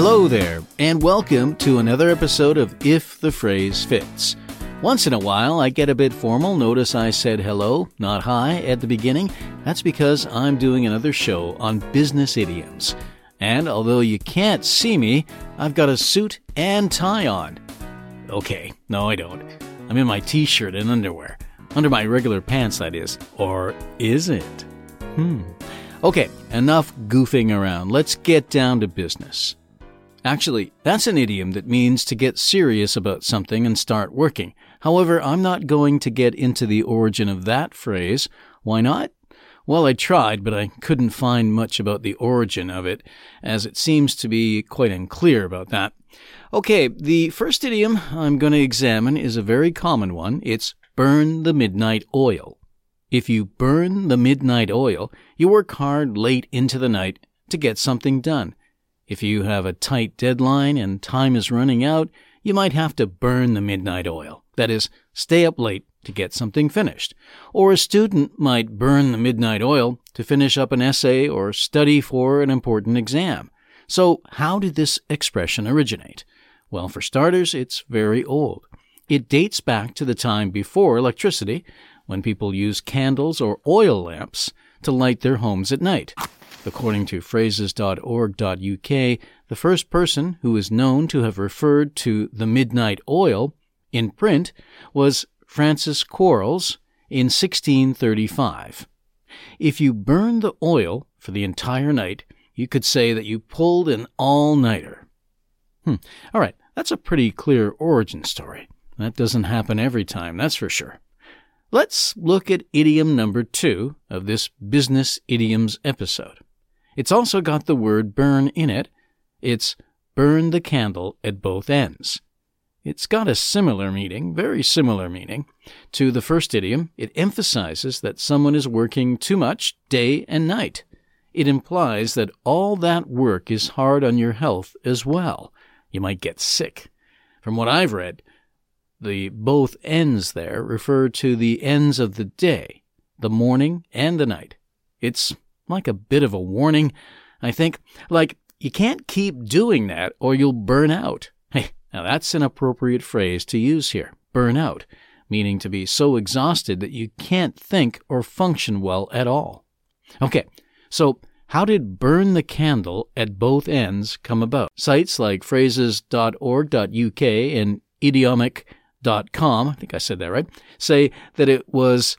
Hello there, and welcome to another episode of If the Phrase Fits. Once in a while, I get a bit formal. Notice I said hello, not hi, at the beginning. That's because I'm doing another show on business idioms. And although you can't see me, I've got a suit and tie on. Okay, no, I don't. I'm in my t shirt and underwear. Under my regular pants, that is. Or is it? Hmm. Okay, enough goofing around. Let's get down to business. Actually, that's an idiom that means to get serious about something and start working. However, I'm not going to get into the origin of that phrase. Why not? Well, I tried, but I couldn't find much about the origin of it, as it seems to be quite unclear about that. Okay, the first idiom I'm going to examine is a very common one. It's burn the midnight oil. If you burn the midnight oil, you work hard late into the night to get something done. If you have a tight deadline and time is running out, you might have to burn the midnight oil. That is, stay up late to get something finished. Or a student might burn the midnight oil to finish up an essay or study for an important exam. So, how did this expression originate? Well, for starters, it's very old. It dates back to the time before electricity, when people used candles or oil lamps to light their homes at night. According to phrases.org.uk, the first person who is known to have referred to the midnight oil in print was Francis Quarles in 1635. If you burned the oil for the entire night, you could say that you pulled an all nighter. Hmm. All right, that's a pretty clear origin story. That doesn't happen every time, that's for sure. Let's look at idiom number two of this business idioms episode. It's also got the word burn in it. It's burn the candle at both ends. It's got a similar meaning, very similar meaning, to the first idiom. It emphasizes that someone is working too much day and night. It implies that all that work is hard on your health as well. You might get sick. From what I've read, the both ends there refer to the ends of the day, the morning and the night. It's like a bit of a warning, I think. Like, you can't keep doing that or you'll burn out. Hey, now that's an appropriate phrase to use here. Burn out, meaning to be so exhausted that you can't think or function well at all. Okay, so how did burn the candle at both ends come about? Sites like phrases.org.uk and idiomic.com, I think I said that right, say that it was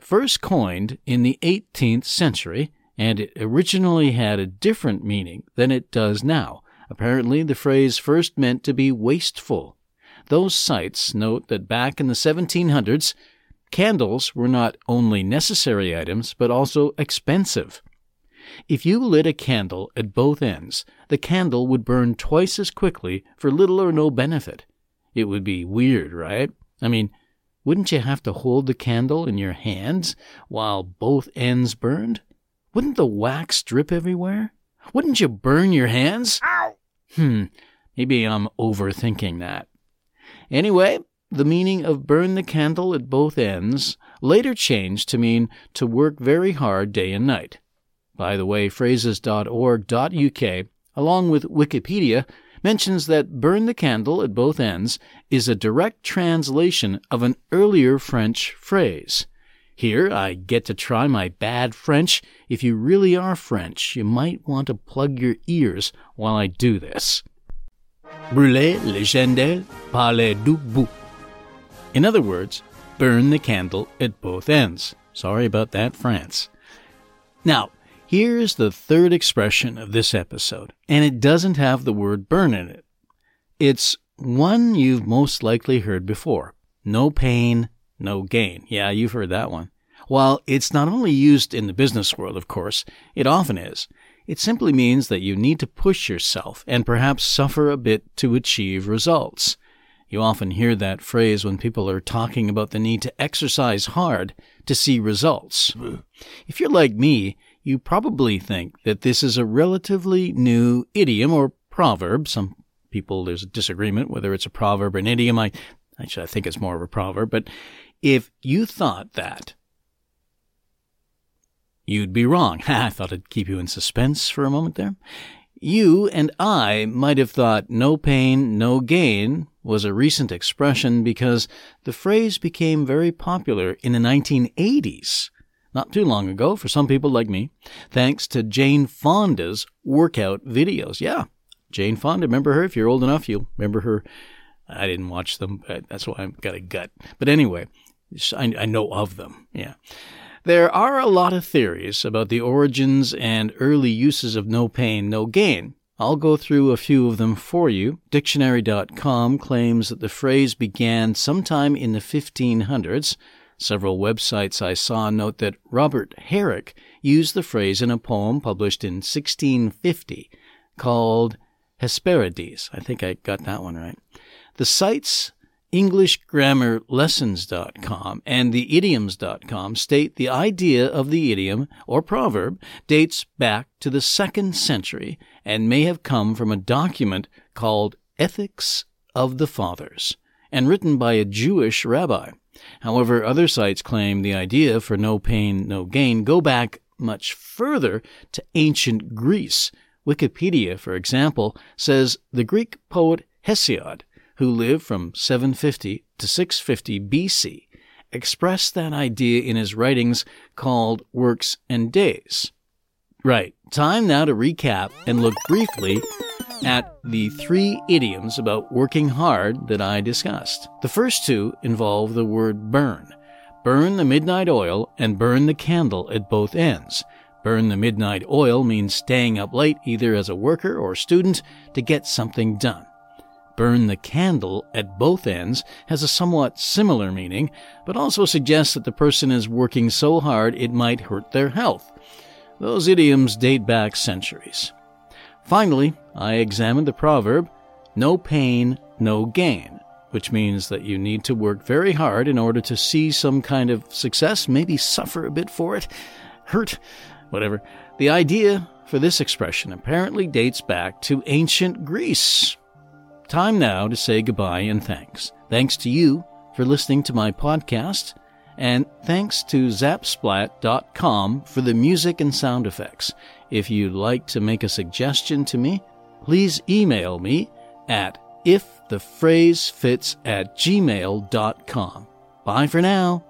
first coined in the 18th century and it originally had a different meaning than it does now. Apparently, the phrase first meant to be wasteful. Those sites note that back in the 1700s, candles were not only necessary items, but also expensive. If you lit a candle at both ends, the candle would burn twice as quickly for little or no benefit. It would be weird, right? I mean, wouldn't you have to hold the candle in your hands while both ends burned? Wouldn't the wax drip everywhere? Wouldn't you burn your hands? Ow! Hmm, maybe I'm overthinking that. Anyway, the meaning of burn the candle at both ends later changed to mean to work very hard day and night. By the way, phrases.org.uk, along with Wikipedia, mentions that burn the candle at both ends is a direct translation of an earlier French phrase. Here, I get to try my bad French. If you really are French, you might want to plug your ears while I do this. Brûler les chandelles par les deux bouts. In other words, burn the candle at both ends. Sorry about that, France. Now, here's the third expression of this episode, and it doesn't have the word burn in it. It's one you've most likely heard before. No pain, no gain. Yeah, you've heard that one. While it's not only used in the business world, of course, it often is. It simply means that you need to push yourself and perhaps suffer a bit to achieve results. You often hear that phrase when people are talking about the need to exercise hard to see results. If you're like me, you probably think that this is a relatively new idiom or proverb. Some people, there's a disagreement whether it's a proverb or an idiom. I, actually, I think it's more of a proverb, but if you thought that, you'd be wrong. I thought I'd keep you in suspense for a moment there. You and I might have thought no pain, no gain was a recent expression because the phrase became very popular in the 1980s, not too long ago for some people like me, thanks to Jane Fonda's workout videos. Yeah, Jane Fonda, remember her? If you're old enough, you'll remember her. I didn't watch them, but that's why I've got a gut. But anyway, I, I know of them. Yeah. There are a lot of theories about the origins and early uses of no pain, no gain. I'll go through a few of them for you. Dictionary.com claims that the phrase began sometime in the 1500s. Several websites I saw note that Robert Herrick used the phrase in a poem published in 1650 called Hesperides. I think I got that one right. The sites EnglishGrammarLessons.com and theidioms.com state the idea of the idiom or proverb dates back to the second century and may have come from a document called Ethics of the Fathers and written by a Jewish rabbi. However, other sites claim the idea for no pain, no gain go back much further to ancient Greece. Wikipedia, for example, says the Greek poet Hesiod who lived from 750 to 650 BC, expressed that idea in his writings called Works and Days. Right, time now to recap and look briefly at the three idioms about working hard that I discussed. The first two involve the word burn. Burn the midnight oil and burn the candle at both ends. Burn the midnight oil means staying up late either as a worker or student to get something done burn the candle at both ends has a somewhat similar meaning, but also suggests that the person is working so hard it might hurt their health. Those idioms date back centuries. Finally, I examined the proverb, no pain, no gain, which means that you need to work very hard in order to see some kind of success, maybe suffer a bit for it, hurt, whatever. The idea for this expression apparently dates back to ancient Greece, Time now to say goodbye and thanks. Thanks to you for listening to my podcast, and thanks to zapsplat.com for the music and sound effects. If you'd like to make a suggestion to me, please email me at ifthephrasefits at gmail.com. Bye for now.